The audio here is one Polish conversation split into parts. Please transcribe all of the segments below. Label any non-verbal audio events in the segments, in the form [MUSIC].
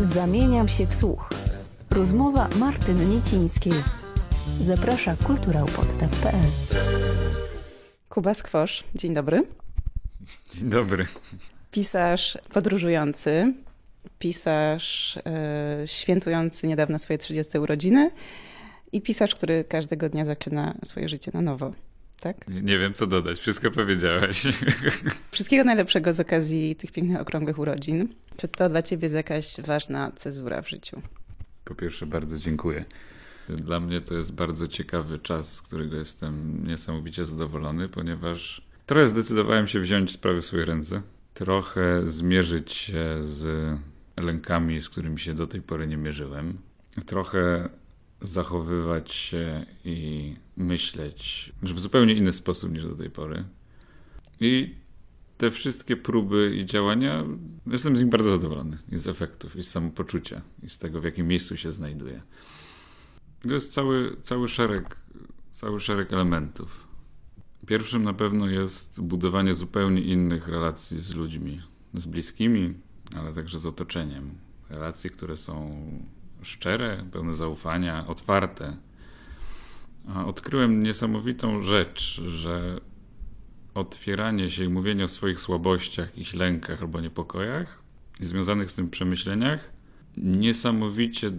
Zamieniam się w słuch. Rozmowa Martyny Niecińskiej. Zaprasza kulturałpodstaw.pl Kuba Skwosz, dzień dobry. Dzień dobry. Pisarz podróżujący, pisarz e, świętujący niedawno swoje 30 urodziny i pisarz, który każdego dnia zaczyna swoje życie na nowo. Tak? Nie, nie wiem, co dodać. Wszystko powiedziałeś. [LAUGHS] Wszystkiego najlepszego z okazji tych pięknych, okrągłych urodzin. Czy to dla ciebie jest jakaś ważna cezura w życiu? Po pierwsze, bardzo dziękuję. Dla mnie to jest bardzo ciekawy czas, z którego jestem niesamowicie zadowolony, ponieważ trochę zdecydowałem się wziąć sprawy w swoje ręce, trochę zmierzyć się z lękami, z którymi się do tej pory nie mierzyłem, trochę zachowywać się i myśleć w zupełnie inny sposób niż do tej pory. I te wszystkie próby i działania, jestem z nich bardzo zadowolony. I z efektów, i z samopoczucia, i z tego, w jakim miejscu się znajduję. To jest cały, cały, szereg, cały szereg elementów. Pierwszym na pewno jest budowanie zupełnie innych relacji z ludźmi, z bliskimi, ale także z otoczeniem. Relacje, które są szczere, pełne zaufania, otwarte. A odkryłem niesamowitą rzecz, że otwieranie się i mówienie o swoich słabościach, jakichś lękach albo niepokojach i związanych z tym przemyśleniach niesamowicie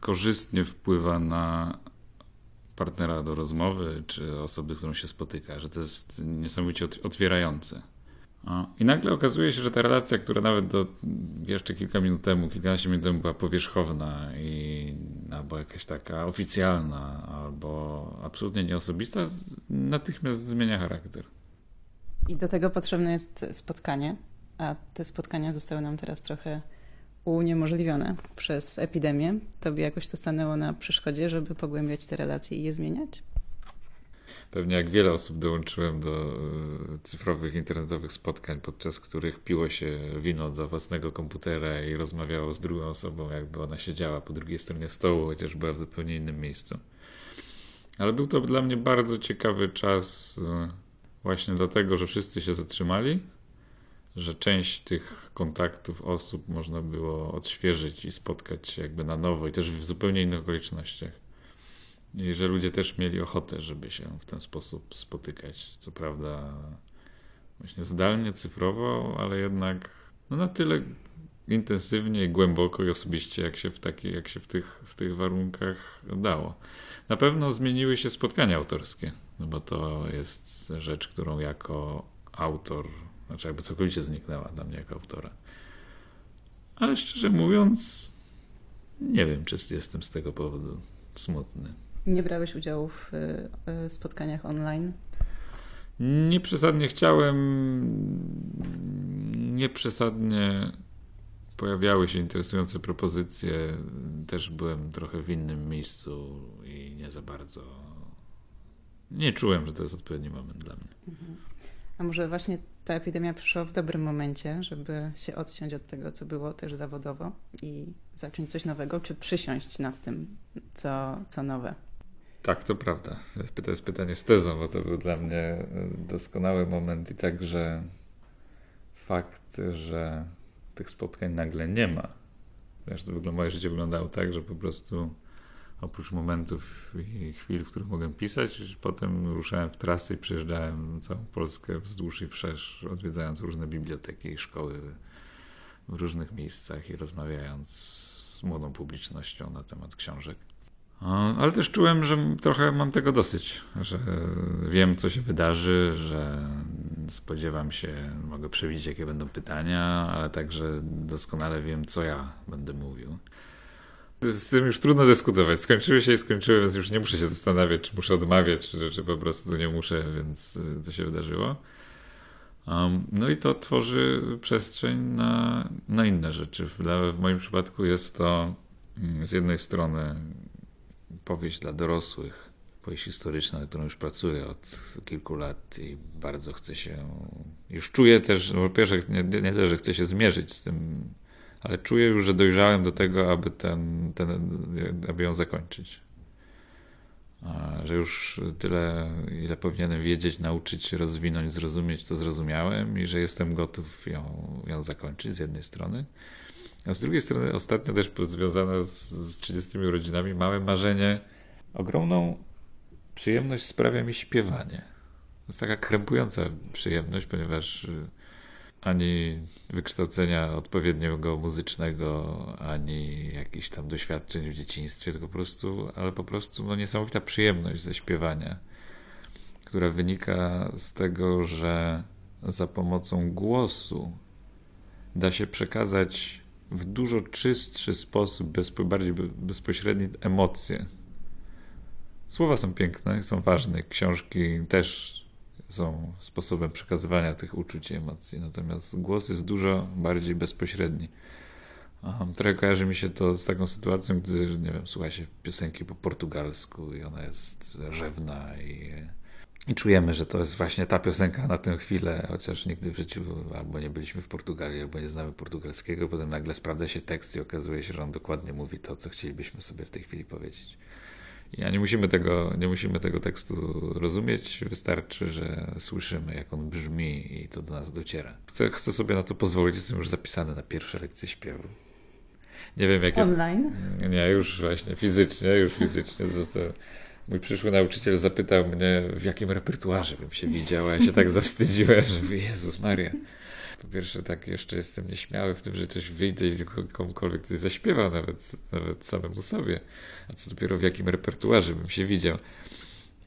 korzystnie wpływa na partnera do rozmowy, czy osoby, którą się spotyka, że to jest niesamowicie otwierające. I nagle okazuje się, że ta relacja, która nawet do jeszcze kilka minut temu, kilkanaście minut temu była powierzchowna i albo jakaś taka oficjalna, albo absolutnie nieosobista, natychmiast zmienia charakter. I do tego potrzebne jest spotkanie, a te spotkania zostały nam teraz trochę uniemożliwione przez epidemię. Tobie jakoś to stanęło na przeszkodzie, żeby pogłębiać te relacje i je zmieniać? Pewnie jak wiele osób dołączyłem do e, cyfrowych, internetowych spotkań, podczas których piło się wino do własnego komputera i rozmawiało z drugą osobą, jakby ona siedziała po drugiej stronie stołu, chociaż była w zupełnie innym miejscu. Ale był to dla mnie bardzo ciekawy czas, e, właśnie dlatego, że wszyscy się zatrzymali, że część tych kontaktów osób można było odświeżyć i spotkać się jakby na nowo i też w zupełnie innych okolicznościach. I że ludzie też mieli ochotę, żeby się w ten sposób spotykać. Co prawda, właśnie zdalnie, cyfrowo, ale jednak no na tyle intensywnie, głęboko i osobiście, jak się w, taki, jak się w, tych, w tych warunkach dało. Na pewno zmieniły się spotkania autorskie, no bo to jest rzecz, którą jako autor, znaczy jakby całkowicie zniknęła dla mnie jako autora. Ale szczerze mówiąc, nie wiem, czy jestem z tego powodu smutny. Nie brałeś udziału w e, spotkaniach online? Nie przesadnie chciałem, nie przesadnie pojawiały się interesujące propozycje. Też byłem trochę w innym miejscu i nie za bardzo. Nie czułem, że to jest odpowiedni moment dla mnie. Mhm. A może właśnie ta epidemia przyszła w dobrym momencie, żeby się odciąć od tego, co było też zawodowo i zacząć coś nowego, czy przysiąść nad tym, co, co nowe? Tak, to prawda. To jest pytanie z tezą, bo to był dla mnie doskonały moment i także fakt, że tych spotkań nagle nie ma. Wiesz, to wygląda, moje życie wyglądało tak, że po prostu oprócz momentów i chwil, w których mogłem pisać, potem ruszałem w trasy i przejeżdżałem całą Polskę wzdłuż i wszerz, odwiedzając różne biblioteki i szkoły w różnych miejscach i rozmawiając z młodą publicznością na temat książek. Ale też czułem, że trochę mam tego dosyć, że wiem, co się wydarzy, że spodziewam się, mogę przewidzieć, jakie będą pytania, ale także doskonale wiem, co ja będę mówił. Z tym już trudno dyskutować. Skończyły się i skończyły, więc już nie muszę się zastanawiać, czy muszę odmawiać, czy, czy po prostu nie muszę, więc y, to się wydarzyło. Um, no i to tworzy przestrzeń na, na inne rzeczy. W, w moim przypadku jest to mm, z jednej strony powieść dla dorosłych, powieść historyczna, nad którą już pracuję od kilku lat i bardzo chcę się, już czuję też, no po pierwsze nie, nie że chcę się zmierzyć z tym, ale czuję już, że dojrzałem do tego, aby, ten, ten, aby ją zakończyć. Że już tyle, ile powinienem wiedzieć, nauczyć rozwinąć, zrozumieć, to zrozumiałem i że jestem gotów ją, ją zakończyć z jednej strony. A z drugiej strony, ostatnio też związane z, z 30 urodzinami, małe marzenie, ogromną przyjemność sprawia mi śpiewanie. To jest taka krępująca przyjemność, ponieważ y, ani wykształcenia odpowiedniego muzycznego, ani jakichś tam doświadczeń w dzieciństwie, tylko po prostu, ale po prostu no, niesamowita przyjemność ze śpiewania, która wynika z tego, że za pomocą głosu da się przekazać w dużo czystszy sposób, bezpo, bardziej bezpośredni emocje. Słowa są piękne, są ważne, książki też są sposobem przekazywania tych uczuć i emocji, natomiast głos jest dużo bardziej bezpośredni. Um, trochę kojarzy mi się to z taką sytuacją, gdy, nie wiem, słucha się piosenki po portugalsku i ona jest rzewna i, i czujemy, że to jest właśnie ta piosenka na tę chwilę, chociaż nigdy w życiu albo nie byliśmy w Portugalii, albo nie znamy portugalskiego, potem nagle sprawdza się tekst i okazuje się, że on dokładnie mówi to, co chcielibyśmy sobie w tej chwili powiedzieć. Ja nie musimy tego, nie musimy tego tekstu rozumieć, wystarczy, że słyszymy, jak on brzmi i to do nas dociera. Chcę, chcę sobie na to pozwolić, jestem już zapisany na pierwsze lekcje śpiewu. Nie wiem, jakie. Online? Nie, już właśnie fizycznie, już fizycznie został. Mój przyszły nauczyciel zapytał mnie, w jakim repertuarze bym się widział, a ja się tak [LAUGHS] zawstydziłem, że Jezus Maria. Po pierwsze, tak jeszcze jestem nieśmiały w tym, że coś wyjdzie i komukolwiek coś zaśpiewa, nawet, nawet samemu sobie. A co dopiero w jakim repertuarze bym się widział.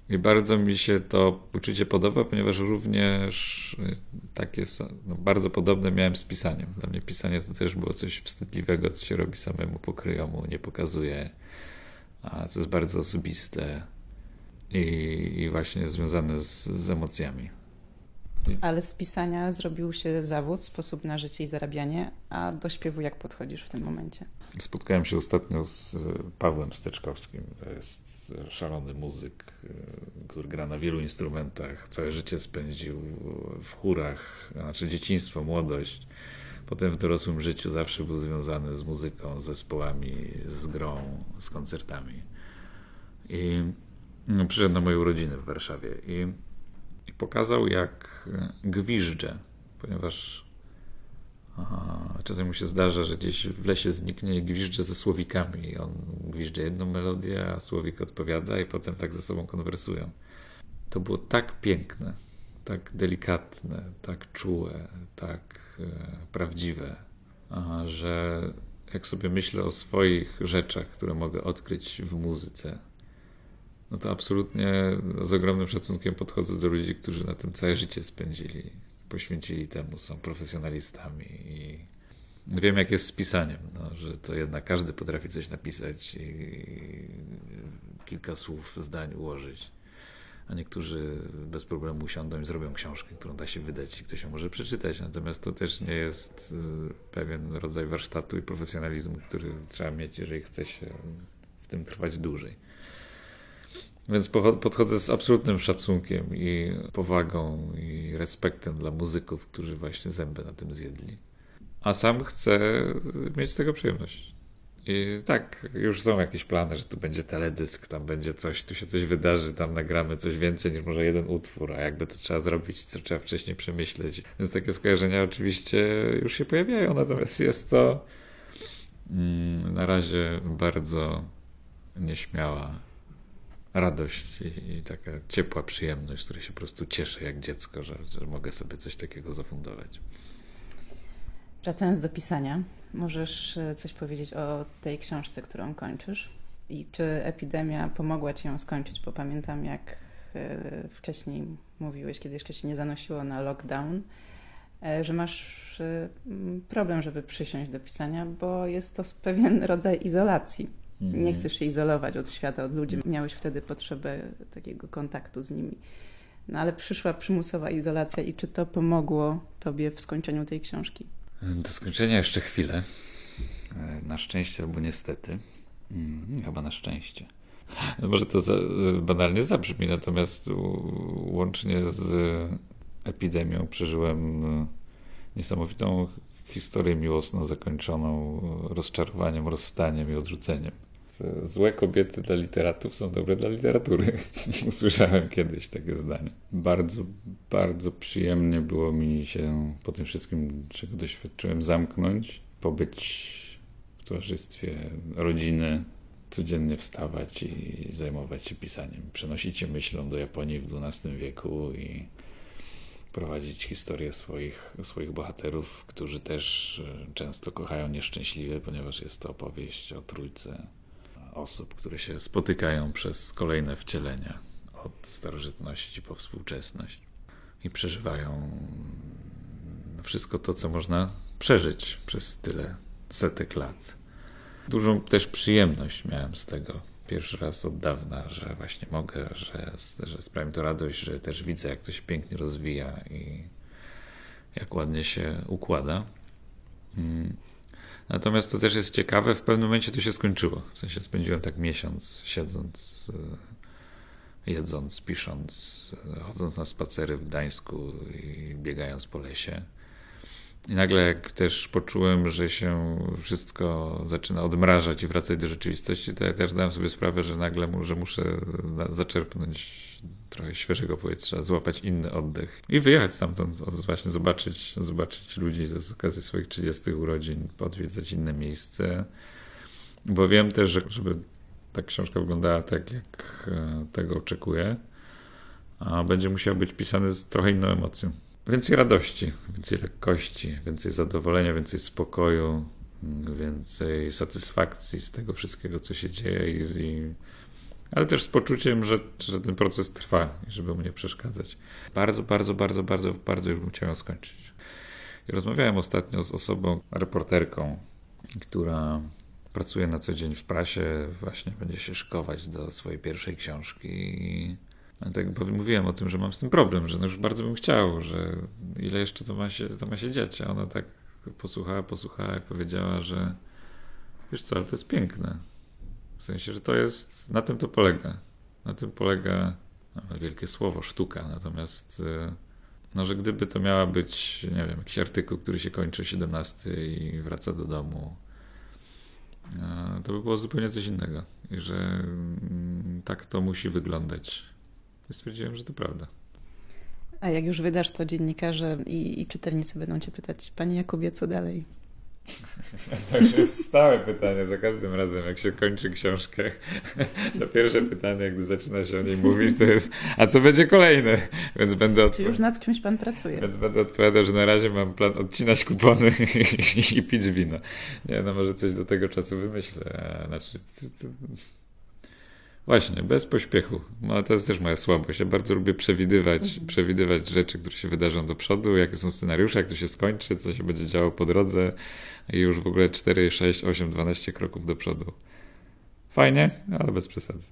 I bardzo mi się to uczucie podoba, ponieważ również y, takie no, bardzo podobne miałem z pisaniem. Dla mnie pisanie to też było coś wstydliwego, co się robi samemu pokryjomu, nie pokazuje, co jest bardzo osobiste i, i właśnie związane z, z emocjami. Ale z pisania zrobił się zawód, sposób na życie i zarabianie, a do śpiewu jak podchodzisz w tym momencie? Spotkałem się ostatnio z e, Pawłem Steczkowskim. To jest szalony muzyk, e, który gra na wielu instrumentach. Całe życie spędził w chórach, znaczy dzieciństwo, młodość. Potem w dorosłym życiu zawsze był związany z muzyką, z zespołami, z grą, z koncertami. I no, przyszedł na moje urodziny w Warszawie i, i pokazał, jak gwiżdżę, ponieważ Aha, czasem mu się zdarza, że gdzieś w lesie zniknie i gwizdże ze słowikami. On gwizdże jedną melodię, a słowik odpowiada i potem tak ze sobą konwersują. To było tak piękne, tak delikatne, tak czułe, tak e, prawdziwe, że jak sobie myślę o swoich rzeczach, które mogę odkryć w muzyce, no to absolutnie z ogromnym szacunkiem podchodzę do ludzi, którzy na tym całe życie spędzili poświęcili temu, są profesjonalistami i wiem, jak jest z pisaniem, no, że to jednak każdy potrafi coś napisać i kilka słów, zdań ułożyć. A niektórzy bez problemu usiądą i zrobią książkę, którą da się wydać i ktoś ją może przeczytać. Natomiast to też nie jest y, pewien rodzaj warsztatu i profesjonalizmu, który trzeba mieć, jeżeli chce się w tym trwać dłużej. Więc podchodzę z absolutnym szacunkiem i powagą i respektem dla muzyków, którzy właśnie zęby na tym zjedli. A sam chcę mieć z tego przyjemność. I tak, już są jakieś plany, że tu będzie teledysk, tam będzie coś, tu się coś wydarzy, tam nagramy coś więcej niż może jeden utwór, a jakby to trzeba zrobić, co trzeba wcześniej przemyśleć. Więc takie skojarzenia oczywiście już się pojawiają, natomiast jest to mm, na razie bardzo nieśmiała radość i, i, taka ciepła przyjemność, z której się po prostu cieszę jak dziecko, że, że mogę sobie coś takiego zafundować. Wracając do pisania, możesz e, coś powiedzieć o tej książce, którą kończysz? I czy epidemia pomogła ci ją skończyć? Bo pamiętam, jak e, wcześniej mówiłeś, kiedy jeszcze się nie zanosiło na lockdown, e, że masz problem, żeby przysiąść do pisania, bo jest to pewien rodzaj izolacji nie mhm. chcesz się izolować od świata, od ludzi. Miałeś wtedy potrzebę takiego kontaktu z nimi. No ale przyszła przymusowa izolacja i czy to pomogło tobie w skończeniu tej książki? Do skończenia jeszcze chwilę. E, na szczęście albo niestety. Hmm, chyba na szczęście. No może to za, banalnie zabrzmi, natomiast łącznie z epidemią przeżyłem e, niesamowitą historię miłosną zakończoną rozczarowaniem, rozstaniem i odrzuceniem. Złe kobiety dla literatów są dobre dla literatury. [LAUGHS] Usłyszałem kiedyś takie zdanie. Bardzo, bardzo przyjemnie było mi się po tym wszystkim, czego doświadczyłem, zamknąć, pobyć w towarzystwie rodziny codziennie wstawać i zajmować się pisaniem. Przenosić się myślą do Japonii w XII wieku i prowadzić historię swoich, swoich bohaterów, którzy też e, często kochają nieszczęśliwie, ponieważ jest to opowieść o trójce osób, które się spotykają przez kolejne wcielenia od starożytności po współczesność i przeżywają wszystko to, co można przeżyć przez tyle setek lat. Dużą też przyjemność miałem z tego. Pierwszy raz od dawna, że właśnie mogę, że, że sprawia to radość, że też widzę, jak to się pięknie rozwija i jak ładnie się układa. Natomiast to też jest ciekawe, w pewnym momencie to się skończyło. W sensie spędziłem tak miesiąc siedząc, e, jedząc, pisząc, e, chodząc na spacery w Gdańsku i biegając po lesie. I nagle jak też poczułem, że się wszystko zaczyna odmrażać i wracać do rzeczywistości, to ja też zdałem sobie sprawę, że nagle że muszę zaczerpnąć trochę świeżego powietrza, złapać inny oddech i wyjechać stamtąd, właśnie zobaczyć, zobaczyć ludzi z okazji swoich 30 urodzin, podwiedzać inne miejsce. Bo wiem też, że żeby ta książka wyglądała tak, jak e, tego oczekuję, a będzie musiała być pisane z trochę inną emocją. Więcej radości, więcej lekkości, więcej zadowolenia, więcej spokoju, więcej satysfakcji z tego wszystkiego, co się dzieje, i, i, ale też z poczuciem, że, że ten proces trwa i żeby mu nie przeszkadzać. Bardzo, bardzo, bardzo, bardzo, bardzo już bym chciał skończyć. I rozmawiałem ostatnio z osobą, reporterką, która pracuje na co dzień w prasie, właśnie będzie się szkować do swojej pierwszej książki. Tak mówiłem o tym, że mam z tym problem, że no już bardzo bym chciał, że ile jeszcze to ma się, to ma się dziać. A ona tak posłuchała, posłuchała, jak powiedziała, że wiesz co, ale to jest piękne. W sensie, że to jest, na tym to polega. Na tym polega wielkie słowo, sztuka. Natomiast y, no, że gdyby to miała być, nie wiem, jakiś artykuł, który się kończy o 17 i wraca do domu, y, to by było zupełnie coś innego. I że mm, tak to musi wyglądać stwierdziłem, że to prawda. A jak już wydasz, to dziennikarze i, i czytelnicy będą cię pytać, panie Jakubie, co dalej? [LAUGHS] To już jest stałe pytanie za każdym razem, jak się kończy książkę. [LAUGHS] To pierwsze pytanie, gdy zaczyna się o niej mówić, to jest, a co będzie kolejne? Więc będę Czy już nad czymś pan pracuje? Więc będę odpowiadał, że na razie mam plan odcinać kupony [LAUGHS] i, pić wino. Nie, no może coś do tego czasu wymyślę. Znaczy, Właśnie, bez pośpiechu. No, to jest też moja słabość. Ja bardzo lubię przewidywać, mhm. przewidywać rzeczy, które się wydarzą do przodu, jakie są scenariusze, jak to się skończy, co się będzie działo po drodze i już w ogóle 4, 6, 8, 12 kroków do przodu. Fajnie, ale bez przesady.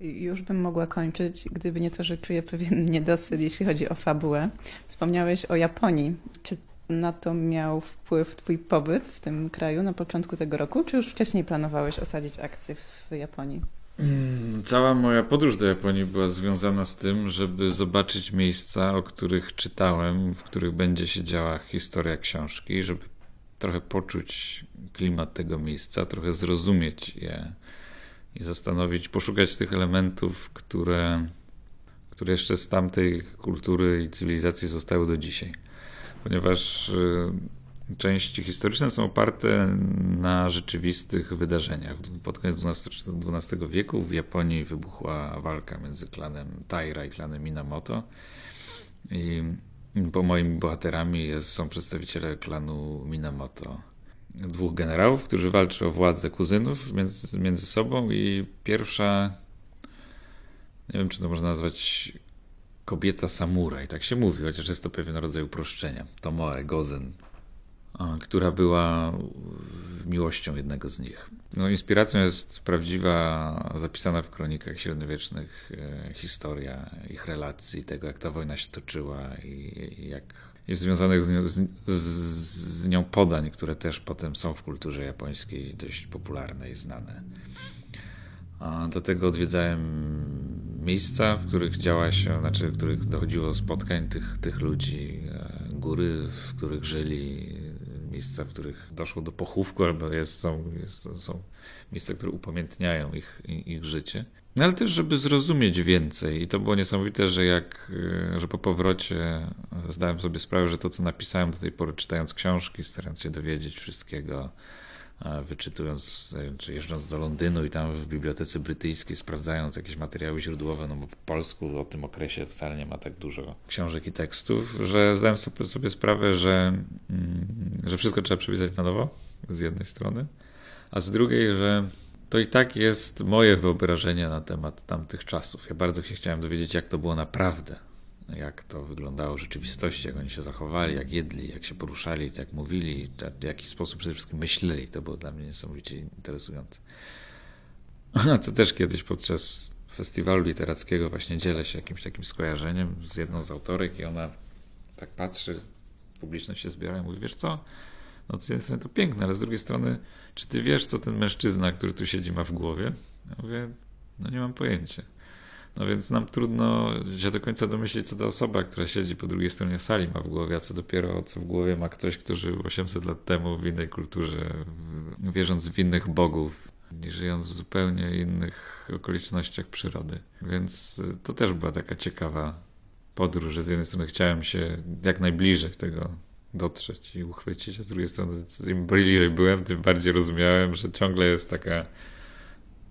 Już bym mogła kończyć, gdyby nie to, że czuję pewien [LAUGHS] niedosyt, jeśli chodzi o fabułę. Wspomniałeś o Japonii. Czy na to miał wpływ Twój pobyt w tym kraju na początku tego roku, czy już wcześniej planowałeś osadzić akcję w Japonii? Mm, cała moja podróż do Japonii była związana z tym, żeby zobaczyć miejsca, o których czytałem, w których będzie się działa historia książki, żeby trochę poczuć klimat tego miejsca, trochę zrozumieć je i zastanowić, poszukać tych elementów, które, które jeszcze z tamtej kultury i cywilizacji zostały do dzisiaj. Ponieważ y, części historyczne są oparte na rzeczywistych wydarzeniach. Pod koniec XII wieku w Japonii wybuchła walka między klanem Taira i klanem Minamoto. I po moimi bohaterami jest, są przedstawiciele klanu Minamoto. Dwóch generałów, którzy walczą o władzę kuzynów między, między sobą i pierwsza, nie wiem czy to można nazwać kobieta samuraj, tak się mówi, chociaż jest to pewien rodzaj uproszczenia. Tomoe Gozen, która była miłością jednego z nich. No, inspiracją jest prawdziwa, zapisana w kronikach średniowiecznych e, historia ich relacji, tego jak ta wojna się toczyła i, jak i związanych z nią, z, z nią podań, które też potem są w kulturze japońskiej dość popularne i znane. A do tego odwiedzałem miejsca, w których działa się, znaczy w których dochodziło spotkań tych, tych ludzi, e, góry, w których żyli, miejsca, w których doszło do pochówku, albo jest, są, jest, są miejsca, które upamiętniają ich, ich życie. No ale też, żeby zrozumieć więcej. I to było niesamowite, że jak, e, że po powrocie zdałem sobie sprawę, że to, co napisałem do tej pory, czytając książki, starając się dowiedzieć wszystkiego, wyczytując, czy jeżdżąc do Londynu i tam w Bibliotece Brytyjskiej sprawdzając jakieś materiały źródłowe, no bo po polsku o tym okresie wcale nie ma tak dużo książek i tekstów, że zdałem sobie, sprawę, że, mm, że wszystko trzeba przepisać na nowo, z jednej strony, a z drugiej, że to i tak jest moje wyobrażenie na temat tamtych czasów. Ja bardzo się chciałem dowiedzieć, jak to było naprawdę, jak to wyglądało w rzeczywistości, jak oni się zachowali, jak jedli, jak się poruszali, jak mówili, w jaki sposób przede wszystkim myśleli. To było dla mnie niesamowicie interesujące. [LAUGHS] To też kiedyś podczas festiwalu literackiego właśnie dzielę się jakimś takim skojarzeniem z jedną z autorek i ona tak patrzy, publiczność się zbiera i mówi, wiesz co, no z jednej strony to piękne, ale z drugiej strony, czy ty wiesz, co ten mężczyzna, który tu siedzi, ma w głowie? Ja mówię, no nie mam pojęcia. No więc nam trudno się do końca domyślić, co ta osoba, która siedzi po drugiej stronie sali ma w głowie, a co dopiero co w głowie ma ktoś, kto żył 800 lat temu w innej kulturze, wierząc w innych bogów, żyjąc w zupełnie innych okolicznościach przyrody. Więc to też była taka ciekawa podróż, że z jednej strony chciałem się jak najbliżej tego dotrzeć i uchwycić, a z drugiej strony im bliżej byłem, tym bardziej rozumiałem, że ciągle jest taka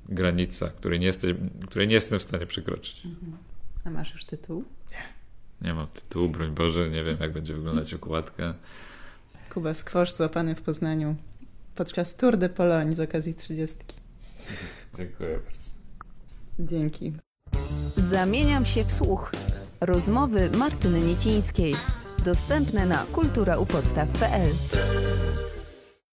granica, której nie, jestem, której nie jestem w stanie przekroczyć. Mhm. A masz już tytuł? Nie. Nie mam tytułu, broń Boże, nie wiem jak będzie wyglądać okładka. Kuba Skwosz złapany w Poznaniu podczas Tour de Pologne z okazji 30. Dziękuję bardzo. Dzięki. Zamieniam się w słuch. Rozmowy Martyny Niecińskiej. Dostępne na kulturaupodstaw.pl